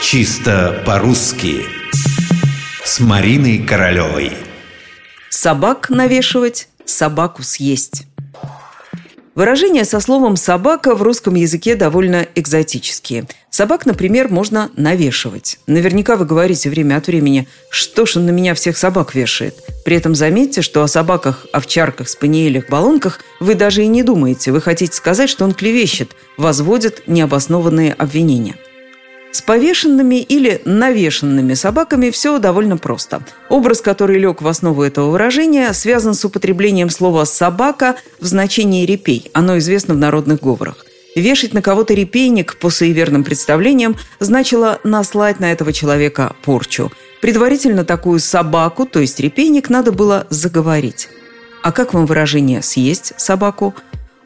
Чисто по-русски С Мариной Королевой Собак навешивать, собаку съесть Выражения со словом «собака» в русском языке довольно экзотические. Собак, например, можно навешивать. Наверняка вы говорите время от времени «что ж он на меня всех собак вешает?». При этом заметьте, что о собаках, овчарках, спаниелях, баллонках вы даже и не думаете. Вы хотите сказать, что он клевещет, возводит необоснованные обвинения – с повешенными или навешенными собаками все довольно просто. Образ, который лег в основу этого выражения, связан с употреблением слова «собака» в значении «репей». Оно известно в народных говорах. Вешать на кого-то репейник по суеверным представлениям значило наслать на этого человека порчу. Предварительно такую собаку, то есть репейник, надо было заговорить. А как вам выражение «съесть собаку»?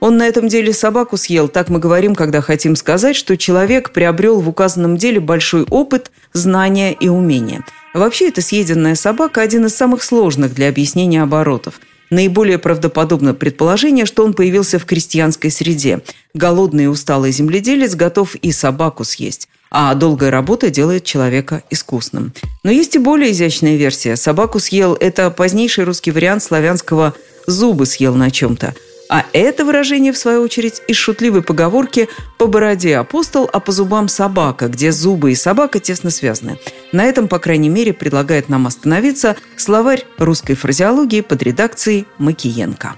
Он на этом деле собаку съел, так мы говорим, когда хотим сказать, что человек приобрел в указанном деле большой опыт, знания и умения. Вообще, эта съеденная собака – один из самых сложных для объяснения оборотов. Наиболее правдоподобно предположение, что он появился в крестьянской среде. Голодный и усталый земледелец готов и собаку съесть а долгая работа делает человека искусным. Но есть и более изящная версия. Собаку съел – это позднейший русский вариант славянского «зубы съел на чем-то». А это выражение, в свою очередь, из шутливой поговорки «по бороде апостол, а по зубам собака», где зубы и собака тесно связаны. На этом, по крайней мере, предлагает нам остановиться словарь русской фразеологии под редакцией Макиенко.